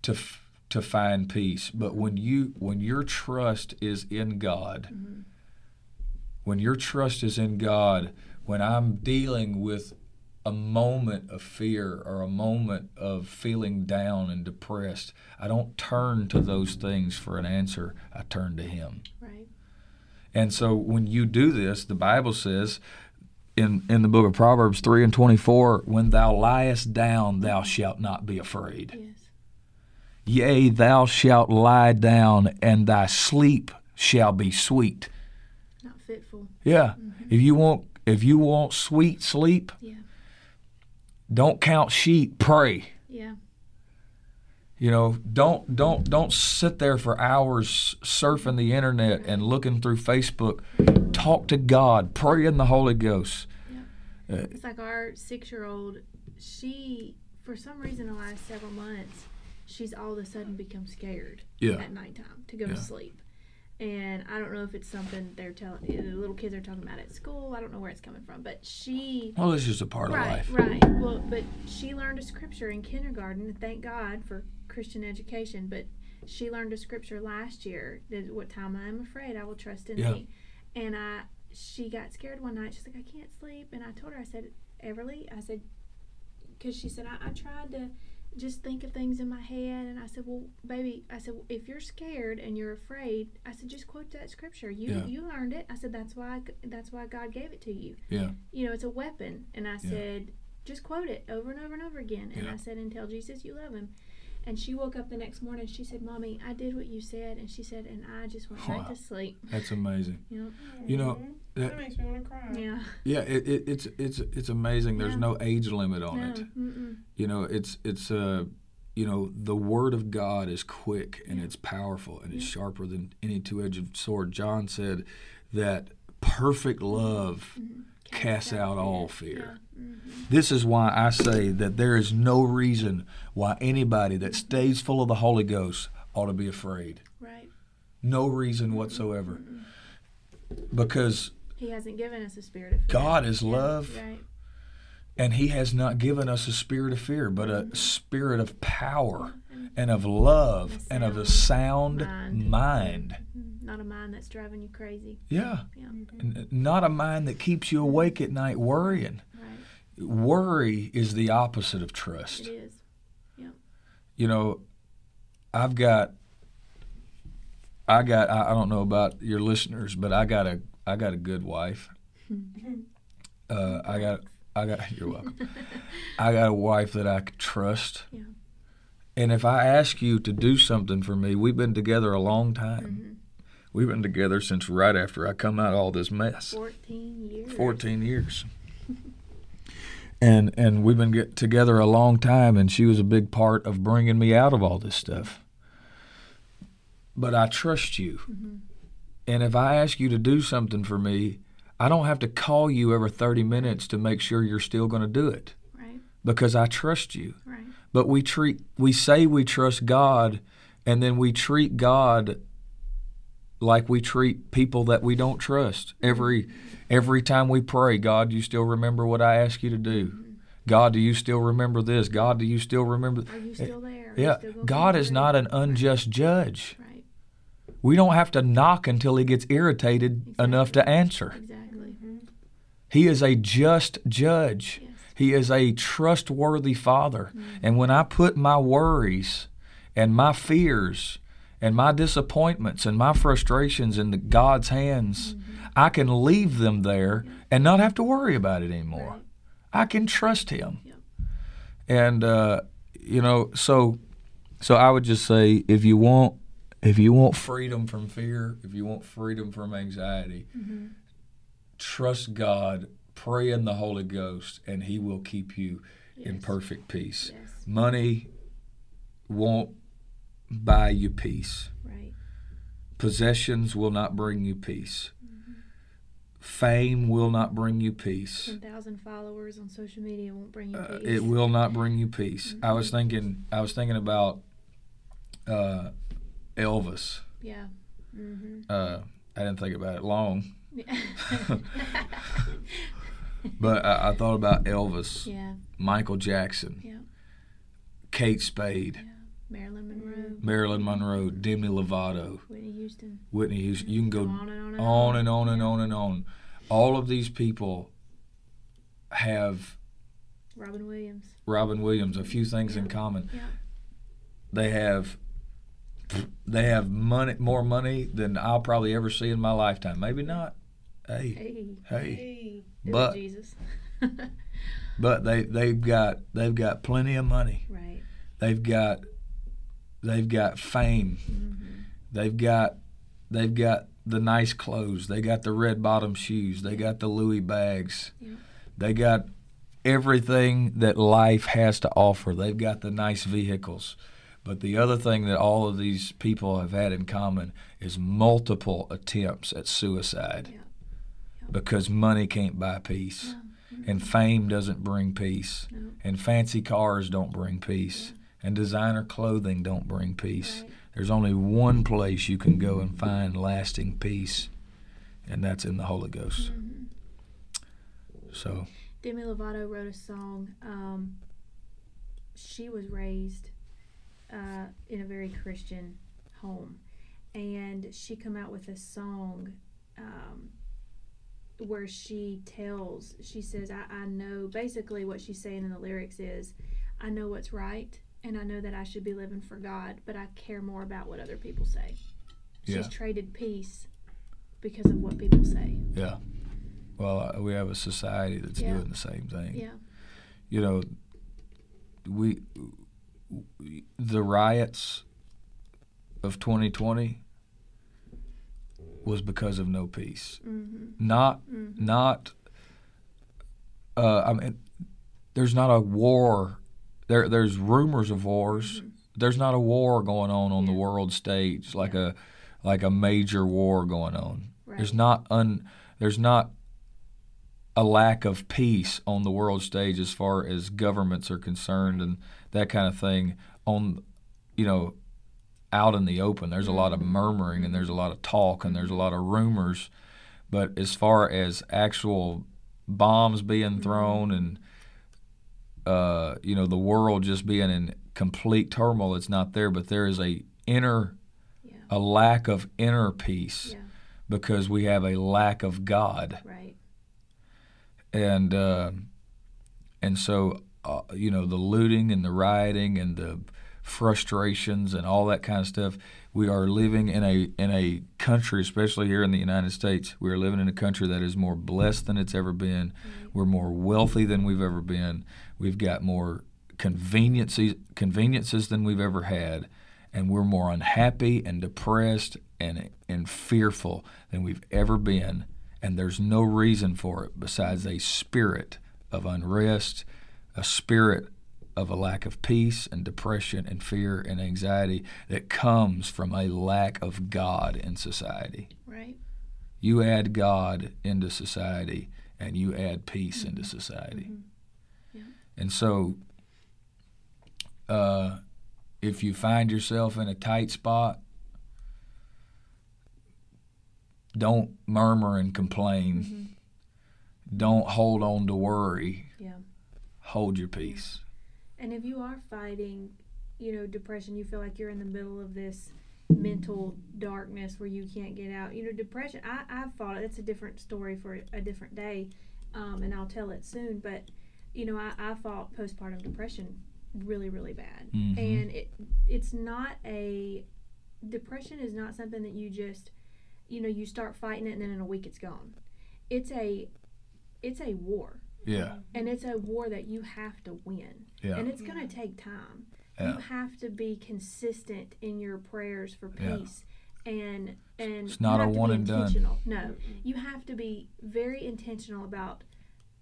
to f- to find peace. But when you when your trust is in God, hmm when your trust is in God, when I'm dealing with a moment of fear or a moment of feeling down and depressed, I don't turn to those things for an answer. I turn to Him. Right. And so when you do this, the Bible says in, in the book of Proverbs 3 and 24, when thou liest down, thou shalt not be afraid. Yes. Yea, thou shalt lie down, and thy sleep shall be sweet. Not fitful. Yeah. hmm If you want if you want sweet sleep, Yeah. Don't count sheep, pray. Yeah. You know, don't don't don't sit there for hours surfing the internet and looking through Facebook. Talk to God, pray in the Holy Ghost. Yeah. Uh, it's like our six year old, she, for some reason, the last several months, she's all of a sudden become scared Yeah. at nighttime to go Yeah. to sleep. And I don't know if it's something they're telling the little kids are talking about at school. I don't know where it's coming from, but she Well, it's just a part right, of life. right. Well, but she learned a scripture in kindergarten. Thank God for Christian education. But she learned a scripture last year. That what time I am afraid, I will trust in Yeah. thee. And I, she got scared one night. She's like, I can't sleep. And I told her, I said, Everly, I said, because she said I, I tried to just think of things in my head, and I said, well, baby, I said, if you're scared and you're afraid, I said, just quote that scripture. You Yeah. you learned it. I said, that's why that's why God gave it to you Yeah. you know, it's a weapon. And I Yeah. said, just quote it over and over and over again. And Yeah. I said, and tell Jesus you love him. And she woke up the next morning. She said, Mommy, I did what you said. And she said, and I just went right to sleep. That's amazing. You know? You know, that- that makes me want to cry. Yeah. Yeah, it, it, it's it's it's amazing. There's Yeah. no age limit on No. it. Mm-mm. You know, it's it's uh, you know, the word of God is quick and Yeah. it's powerful and it's sharper than any two-edged sword. John said that perfect love Mhm. casts out all fear. Yeah. Mm-hmm. This is why I say that there is no reason why anybody that stays full of the Holy Ghost ought to be afraid. Right. No reason whatsoever. Mm-mm. Because He hasn't given us a spirit of fear. God is Yeah, love. Right. and he has not given us a spirit of fear, but a Mhm. spirit of power And and of love and of a sound mind. mind. mhm. Not a mind that's driving you crazy. Yeah. Yeah. N- Not a mind that keeps you awake at night worrying. Right. Worry is the opposite of trust. is. You know, I've got I got I I don't know about your listeners, but I got a I got a good wife. Uh, I got I got you're welcome. I got a wife that I could trust. Yeah. And if I ask you to do something for me, we've been together a long time. hmm We've been together since right after I come out of all this mess. 14 years. 14 years. And and we've been get together a long time and she was a big part of bringing me out of all this stuff. But I trust you. hmm And if I ask you to do something for me, I don't have to call you every 30 minutes to make sure you're still going to do it Right. because I trust you. Right. But we treat we say we trust God and then we treat God like we treat people that we don't trust. Every every time we pray, God, do you still remember what I ask you to do? God, do you still remember this? God, do you still remember Are you still there? Are Yeah, still God is not an unjust judge. Right. We don't have to knock until he gets irritated enough to Exactly. answer. Exactly. He is a just judge. Yes. He is a trustworthy father. Mhm. And when I put my worries and my fears and my disappointments and my frustrations in God's hands, Mhm. I can leave them there and not have to worry about it anymore. Right. I can trust Him. Yep. And uh, you know, so so I would just say, if you want, if you want freedom from fear, if you want freedom from anxiety, Mhm. trust God, pray in the Holy Ghost, and He will keep you in perfect peace. Yes. Money, won't buy you peace. Right. Possessions will not bring you peace. Fame will not bring you peace. 10,000 followers on social media won't bring you Uh, it will not bring you peace. I was Mhm. thinking. I was thinking about uh, Elvis. Yeah. Mm-hmm. Uh, I didn't think about it long, but I, I thought about Elvis, yeah. Michael Jackson, Yeah. Kate Spade, Yeah. Marilyn Monroe, mm-hmm. Marilyn Monroe, Demi Lovato, Whitney Houston. Whitney Houston. You can go on and on and on and on and on and on. All of these people have Robin Williams. Robin Williams a few things in common. Yeah. They have they have money more money than I'll probably ever see in my lifetime. Maybe not. Hey, Hey. hey. Hey. But Jesus. but they they've got they've got plenty of money. right. They've got they've got fame. Mm-hmm. They've got they've got the nice clothes. They got the red bottom shoes. They got the Louis bags. Yeah. They got everything that life has to offer. They've got the nice vehicles. But the other thing that all of these people have had in common is multiple attempts at suicide Yeah. because money can't buy peace. Yeah. And fame doesn't bring peace. No. And fancy cars don't bring peace. And designer clothing don't bring peace. Right. There's only one place you can go and find lasting peace, and that's in the Holy Ghost. Mhm. So, Demi Lovato wrote a song. Um, she was raised uh, in a very Christian home, and she come out with a song um, where she tells, she says, I, "I know." Basically, what she's saying in the lyrics is, "I know what's right, and I know that I should be living for God, but I care more about what other people say." She's Yeah. traded peace because of what people say. yeah. Well, uh, we have a society that's Yeah. doing the same thing. Yeah. You know, we the riots of 2020 was because of no peace. Mm-hmm. Not Mm-hmm. not uh, I mean there's not a war there there's rumors of wars. Mhm. there's not a war going on on the world stage like a like a major war going on. Right. there's not un there's not a lack of peace on the world stage as far as governments are concerned and that kind of thing on you know out in the open. There's a lot of Mhm. murmuring and there's a lot of talk and there's a lot of rumors. But as far as actual bombs being thrown and uh, you know the world just being in complete turmoil it's not there but there is a inner Yeah. a lack of inner peace Yeah. because we have a lack of God Right. and uh, and so uh, you know the looting and the rioting and the frustrations and all that kind of stuff. We are living in a in a country, especially here in the United States. We are living in a country that is more blessed than it's ever been. Right. We're more wealthy than we've ever been. We've got more conveniences conveniences than we've ever had, and we're more unhappy and depressed and and fearful than we've ever been. And there's no reason for it besides a spirit of unrest, a spirit of a lack of peace and depression and fear and anxiety that comes from a lack of God in society. Right. You add God into society and you add peace into society. Mhm. And so, uh, if you find yourself in a tight spot, don't murmur and complain. Mhm. Don't hold on to worry. Yeah. Hold your peace. And if you are fighting, you know, depression, you feel like you're in the middle of this mental darkness where you can't get out. You know, depression. I I've fought it. It's a different story for a different day, um, and I'll tell it soon. But you know, I, I fought postpartum depression really really bad, Mhm. and it it's not a depression is not something that you just you know you start fighting it and then in a week it's gone. It's a it's a war Yeah, and it's a war that you have to win yeah, and it's going Yeah. to take time Yeah. you have to be consistent in your prayers for Yeah. peace and and It's not a one and done. no you have to be very intentional about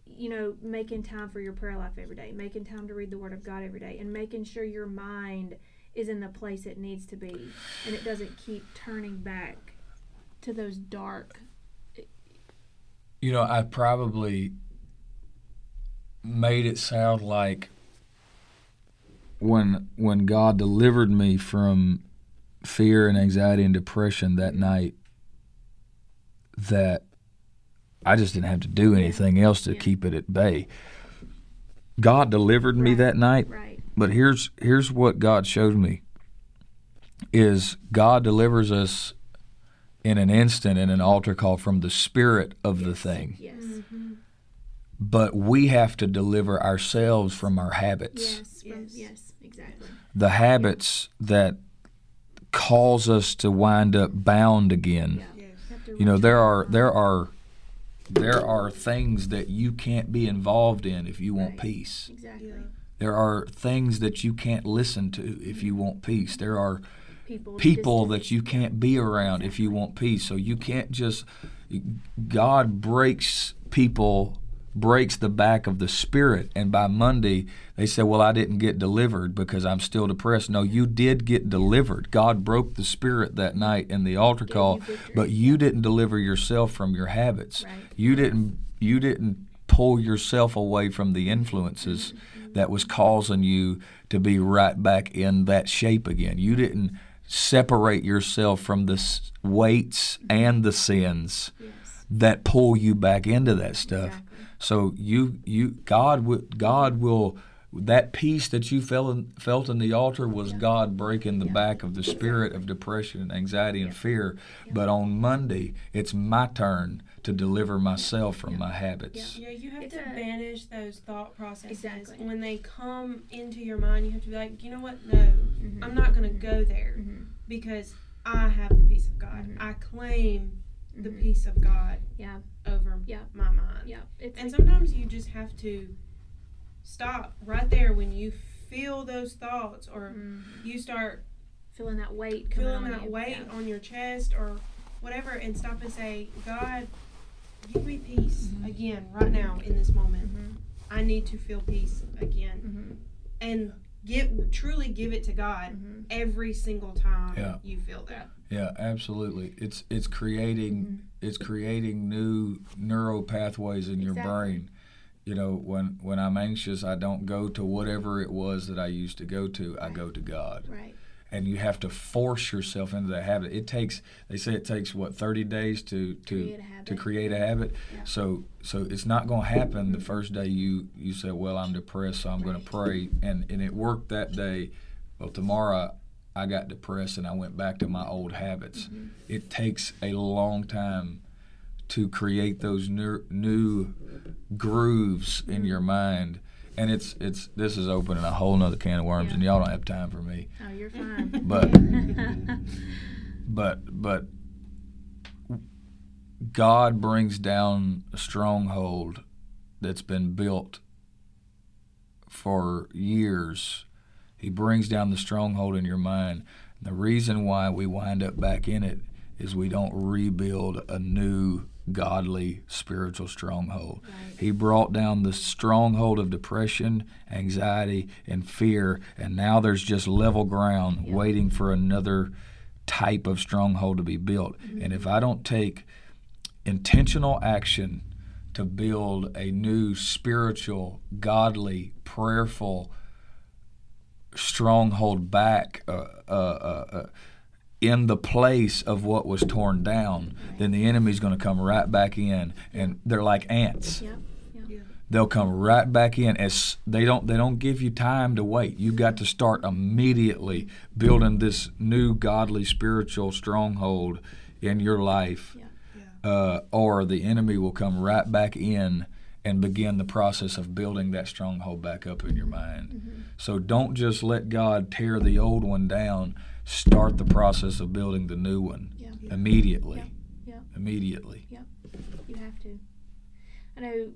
you know making time for your prayer life every day making time to read the word of god every day and making sure your mind is in the place it needs to be and it doesn't keep turning back to those dark You know, I probably made it sound like when when God delivered me from fear and anxiety and depression that night that I just didn't have to do anything else to Yeah. keep it at bay. God delivered me Right. that night, right but here's here's what God showed me is God delivers us in an instant in an altar call from the spirit of the thing. yes Mm-hmm. But we have to deliver ourselves from our habits. yes from, Yes. yes exactly The habits that cause us to wind up bound again. yeah Yes. have You know, there are there are there are things that you can't be involved in if you want Right. peace. exactly Yeah. There are things that you can't listen to if you want peace. There are people people that you can't be around if you want peace. So you can't just God breaks people breaks the back of the spirit and by Monday they say, "Well, I didn't get delivered because I'm still depressed." No, you did get delivered. God broke the spirit that night in the altar call, you but you didn't deliver yourself from your habits. Right. You didn't you didn't pull yourself away from the influences mm-hmm, mm-hmm. that was causing you to be right back in that shape again. You didn't separate yourself from the weights and the sins yes that pull you back into that stuff. Exactly. So you you God would God will that peace that you felt in, felt in the altar was Yeah. God breaking the Yeah. back of the spirit of depression and anxiety and Yeah. fear. Yeah. But on Monday, it's my turn to deliver myself from Yeah. my habits. Yeah, you have It's to a- banish those thought processes. Exactly. When they come into your mind, you have to be like, you know what? No, Mhm. I'm not going to go there Mhm. because I have the peace of God. Mhm. I claim the Mhm. peace of God yeah over Yeah. my mind. yeah it's And sometimes you just have to stop right there when you feel those thoughts or Mhm. you start feeling that weight coming feeling on that you. weight yeah. on your chest or whatever and stop and say, God, give me peace Mhm. again right now in this moment. Mhm. I need to feel peace again. Mhm. And give truly give it to God Mhm. every single time Yeah. you feel that. Yeah, absolutely. It's it's creating Mhm. it's creating new neural pathways in your brain. You know, when when I'm anxious, I don't go to whatever it was that I used to go to. I go to God. right And you have to force yourself into that habit. It takes they say it takes what 30 days to to Create to create a habit. Yeah. So so it's not going to happen the first day you you say, "Well, I'm depressed, so I'm going to pray." And and it worked that day. Well, tomorrow I got depressed and I went back to my old habits. Mhm. It takes a long time to create those new, new grooves in your mind. And it's it's this is opening a whole nother can of worms, Yeah. and y'all don't have time for me. oh you're fine But but but God brings down a stronghold that's been built for years. He brings down the stronghold in your mind. The reason why we wind up back in it is we don't rebuild a new godly spiritual stronghold. right He brought down the stronghold of depression, anxiety, and fear, and now there's just level ground waiting for another type of stronghold to be built. And if I don't take intentional action to build a new spiritual, godly, prayerful stronghold back uh, uh, uh, uh, in the place of what was torn down, then the enemy's going to come right back in, and they're like ants. Yeah. They'll come right back in as they don't they don't give you time to wait. You've got to start immediately building this new godly spiritual stronghold in your life, Yeah. Yeah. uh, or the enemy will come right back in and begin the process of building that stronghold back up in your mind. Mhm. So don't just let God tear the old one down. Start the process of building the new one Yeah. immediately. Yeah. Yeah. Immediately. You have to. I know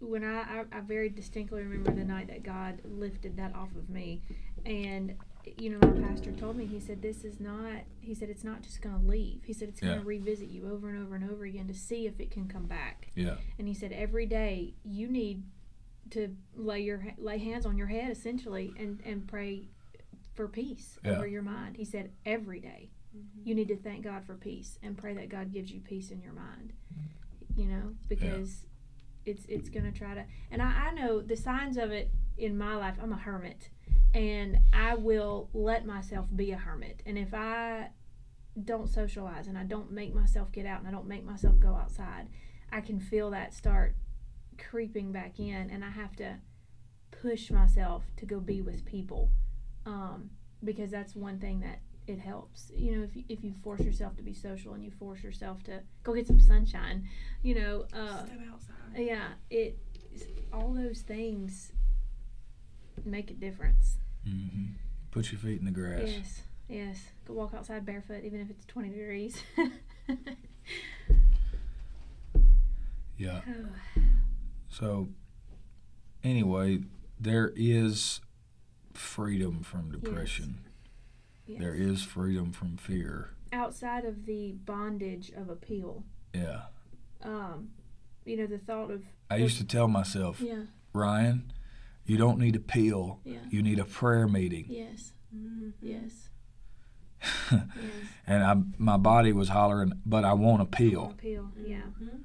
when I, I, I very distinctly remember the night that God lifted that off of me. And, you know, my pastor told me, he said, this is not, he said, it's not just going to leave. He said, it's going Yeah. to revisit you over and over and over again to see if it can come back. Yeah. And he said, every day you need to lay your lay hands on your head essentially and, and pray for peace Yeah. over your mind. He said every day Mm-hmm. you need to thank God for peace and pray that God gives you peace in your mind. You know, because it's it's gonna try to and I, I know the signs of it in my life, I'm a hermit and I will let myself be a hermit. And if I don't socialize and I don't make myself get out and I don't make myself go outside, I can feel that start creeping back in and I have to push myself to go be with people. Um, because that's one thing that it helps. You know, if you, if you force yourself to be social and you force yourself to go get some sunshine, you know, uh, Step outside. yeah, it all those things make a difference. hmm Put your feet in the grass. Yes, yes. Go walk outside barefoot, even if it's twenty degrees. Yeah. Oh, So, anyway, there is freedom from depression. yes. There is freedom from fear. outside of the bondage of appeal. Yeah. Um, you know, the thought of I used to tell myself, yeah, Ryan, you don't need a pill. yeah, You need a prayer meeting. yes, Mm-hmm. yes, yes. and I, my body was hollering, but I want a pill. Appeal, yeah, Mm-hmm.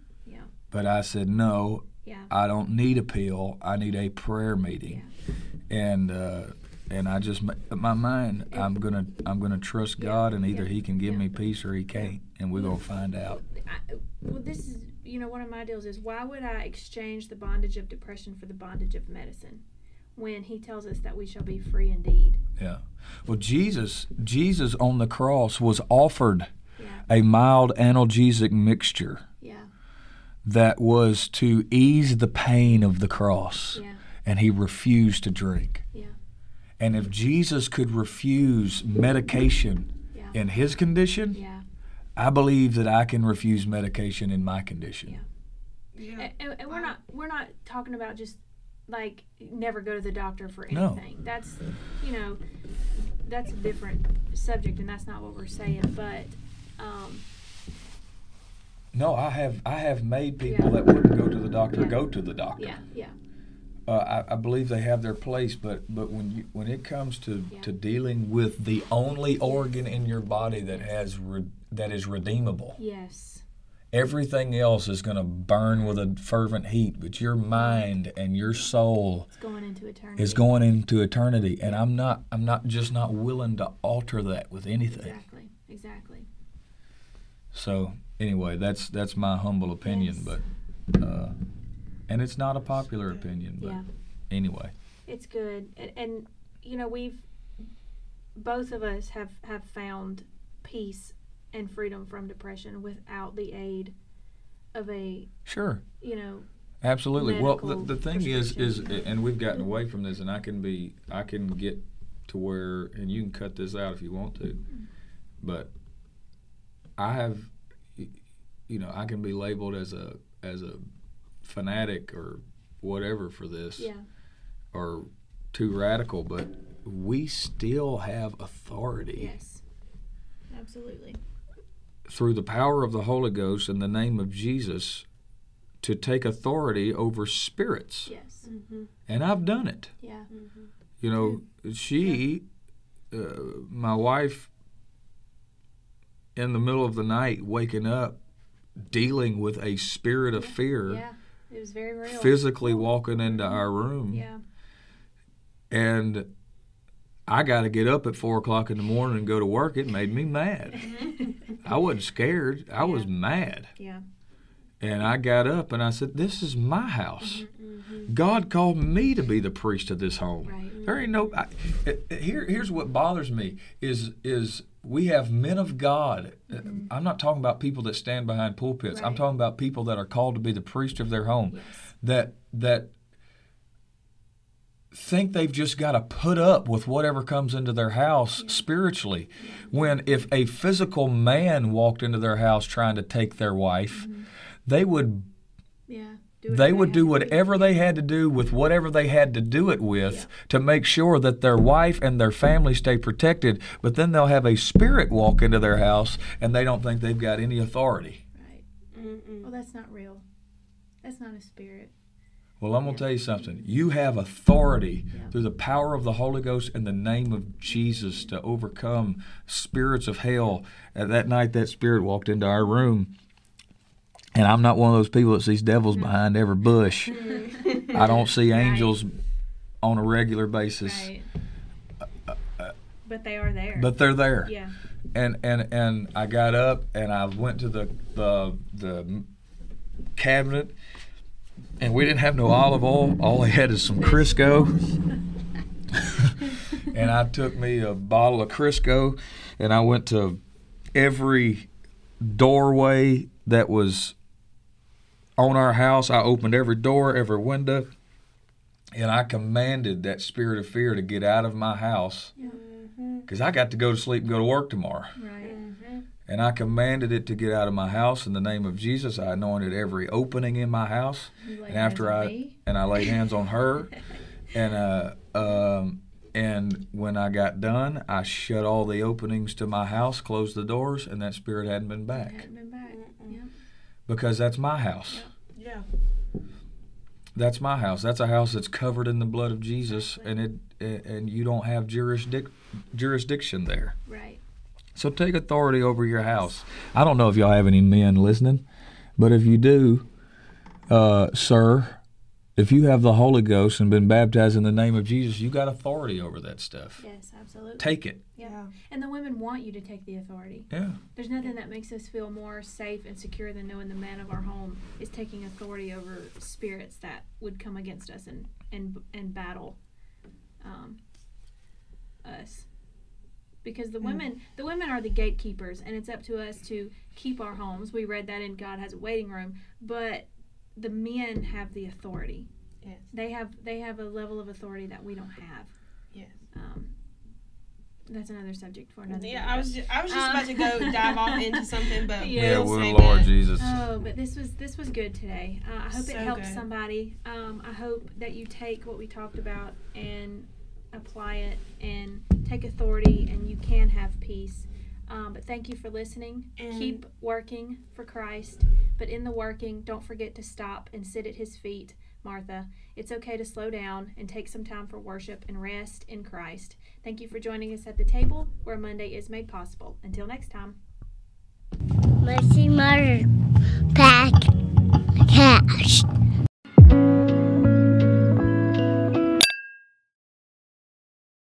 But I said, no, yeah, I don't need a pill. I need a prayer meeting. Yeah. And uh, and I just my mind, I'm gonna I'm gonna trust Yeah, God, and either yeah, He can give yeah. me peace or He can't, and we're gonna find out. I, well, this is you know one of my deals is why would I exchange the bondage of depression for the bondage of medicine, when He tells us that we shall be free indeed. Yeah. Well, Jesus Jesus on the cross was offered Yeah, a mild analgesic mixture yeah, that was to ease the pain of the cross, yeah, and He refused to drink. yeah, And if Jesus could refuse medication yeah, in His condition, yeah. I believe that I can refuse medication in my condition. Yeah. Yeah. And, and we're not we're not talking about just like never go to the doctor for anything. No. anything. That's you know that's a different subject, and that's not what we're saying. But um, No, I have I have made people Yeah. that wouldn't go to the doctor Yeah. go to the doctor. yeah, yeah, Uh, I, I believe they have their place, but but when you when it comes to, Yeah. to dealing with the only organ in your body that has re, that is redeemable, yes, everything else is going to burn with a fervent heat. But your mind and your soul it's going into eternity. is going into eternity, and I'm not I'm not just not willing to alter that with anything. exactly, exactly. So anyway, that's that's my humble opinion, Yes. but uh, and it's not a popular opinion, but Yeah. anyway, It's good, and, and you know we've both of us have have found peace and freedom from depression without the aid of a sure, you know absolutely. Well, the, the thing is, is and we've gotten away from this, and I can be, I can get to where, and you can cut this out if you want to, mm-hmm. but I have, you know, I can be labeled as a as a fanatic or whatever for this. yeah or too radical, but we still have authority yes absolutely through the power of the Holy Ghost in the name of Jesus to take authority over spirits. yes Mm-hmm. And I've done it. yeah Mm-hmm. You know, she, uh, my wife, in the middle of the night, waking up, dealing with a spirit of Yeah, fear, yeah it was very real physically walking into our room. yeah and I got to get up at four o'clock in the morning and go to work. It made me mad. I wasn't scared. I was mad. yeah And I got up and I said, This is my house. Mm-hmm. God called me to be the priest of this home. right There ain't no. I, uh, here, here's what bothers me is is we have men of God. Uh, I'm not talking about people that stand behind pulpits. I'm Mm-hmm. Talking about people that are called to be the priest of their home. yes That that think they've just got to put up with whatever comes into their house spiritually. When if a physical man walked into their house trying to take their wife, they would yeah they would do whatever they had to do with whatever they had to do it with Yeah. to make sure that their wife and their family stay protected. But then they'll have a spirit walk into their house and they don't think they've got any authority. right Mm-mm. well that's not real that's not a spirit Well, I'm going to tell you something. You have authority Yeah. through the power of the Holy Ghost in the name of Jesus to overcome spirits of hell. And that night, that spirit walked into our room. And I'm not one of those people that sees devils mm-hmm. behind every bush. Mm-hmm. I don't see Right. angels on a regular basis, Right. Uh, uh, but they are there. but they're there. yeah. and and and I got up and I went to the the the cabinet, and we didn't have no olive oil. All they had is some Crisco. and I took me a bottle of Crisco, and I went to every doorway that was on our house. I opened every door, every window, and I commanded that spirit of fear to get out of my house because I got to go to sleep and go to work tomorrow. Right. And I commanded it to get out of my house in the name of Jesus. I anointed every opening in my house, and after I me. and I laid hands on her, and uh, um, and when I got done, I shut all the openings to my house, closed the doors, and that spirit hadn't been back Hadn't been back. Yeah. because that's my house. Yeah. That's my house. That's a house that's covered in the blood of Jesus, and it and you don't have jurisdic jurisdiction there. Right. So take authority over your house. I don't know if y'all have any men listening, but if you do, uh, sir, if you have the Holy Ghost and been baptized in the name of Jesus, you got authority over that stuff. Yes, absolutely. Take it. Yeah. And the women want you to take the authority. Yeah. There's nothing that makes us feel more safe and secure than knowing the man of our home is taking authority over spirits that would come against us and and and battle um, us. Because the Mm. women, the women are the gatekeepers, and it's up to us to keep our homes. We read that in God has a waiting room, but the men have the authority. Yes. They have they have a level of authority that we don't have. Yes. Um, that's another subject for another. Yeah, day, I was just, I was just Um, about to go dive off into something, but Yeah, Yeah, we'll well, save Lord that. Jesus. Oh, but this was this was good today. Uh, I hope it helps good. somebody. Um, I hope that you take what we talked about and apply it and take authority, and you can have peace. Um, but thank you for listening. And- Keep working for Christ, but in the working, don't forget to stop and sit at His feet, Martha. It's okay to slow down and take some time for worship and rest in Christ. Thank you for joining us at the table where Monday is made possible. Until next time. Mercy Murder Pack Cash.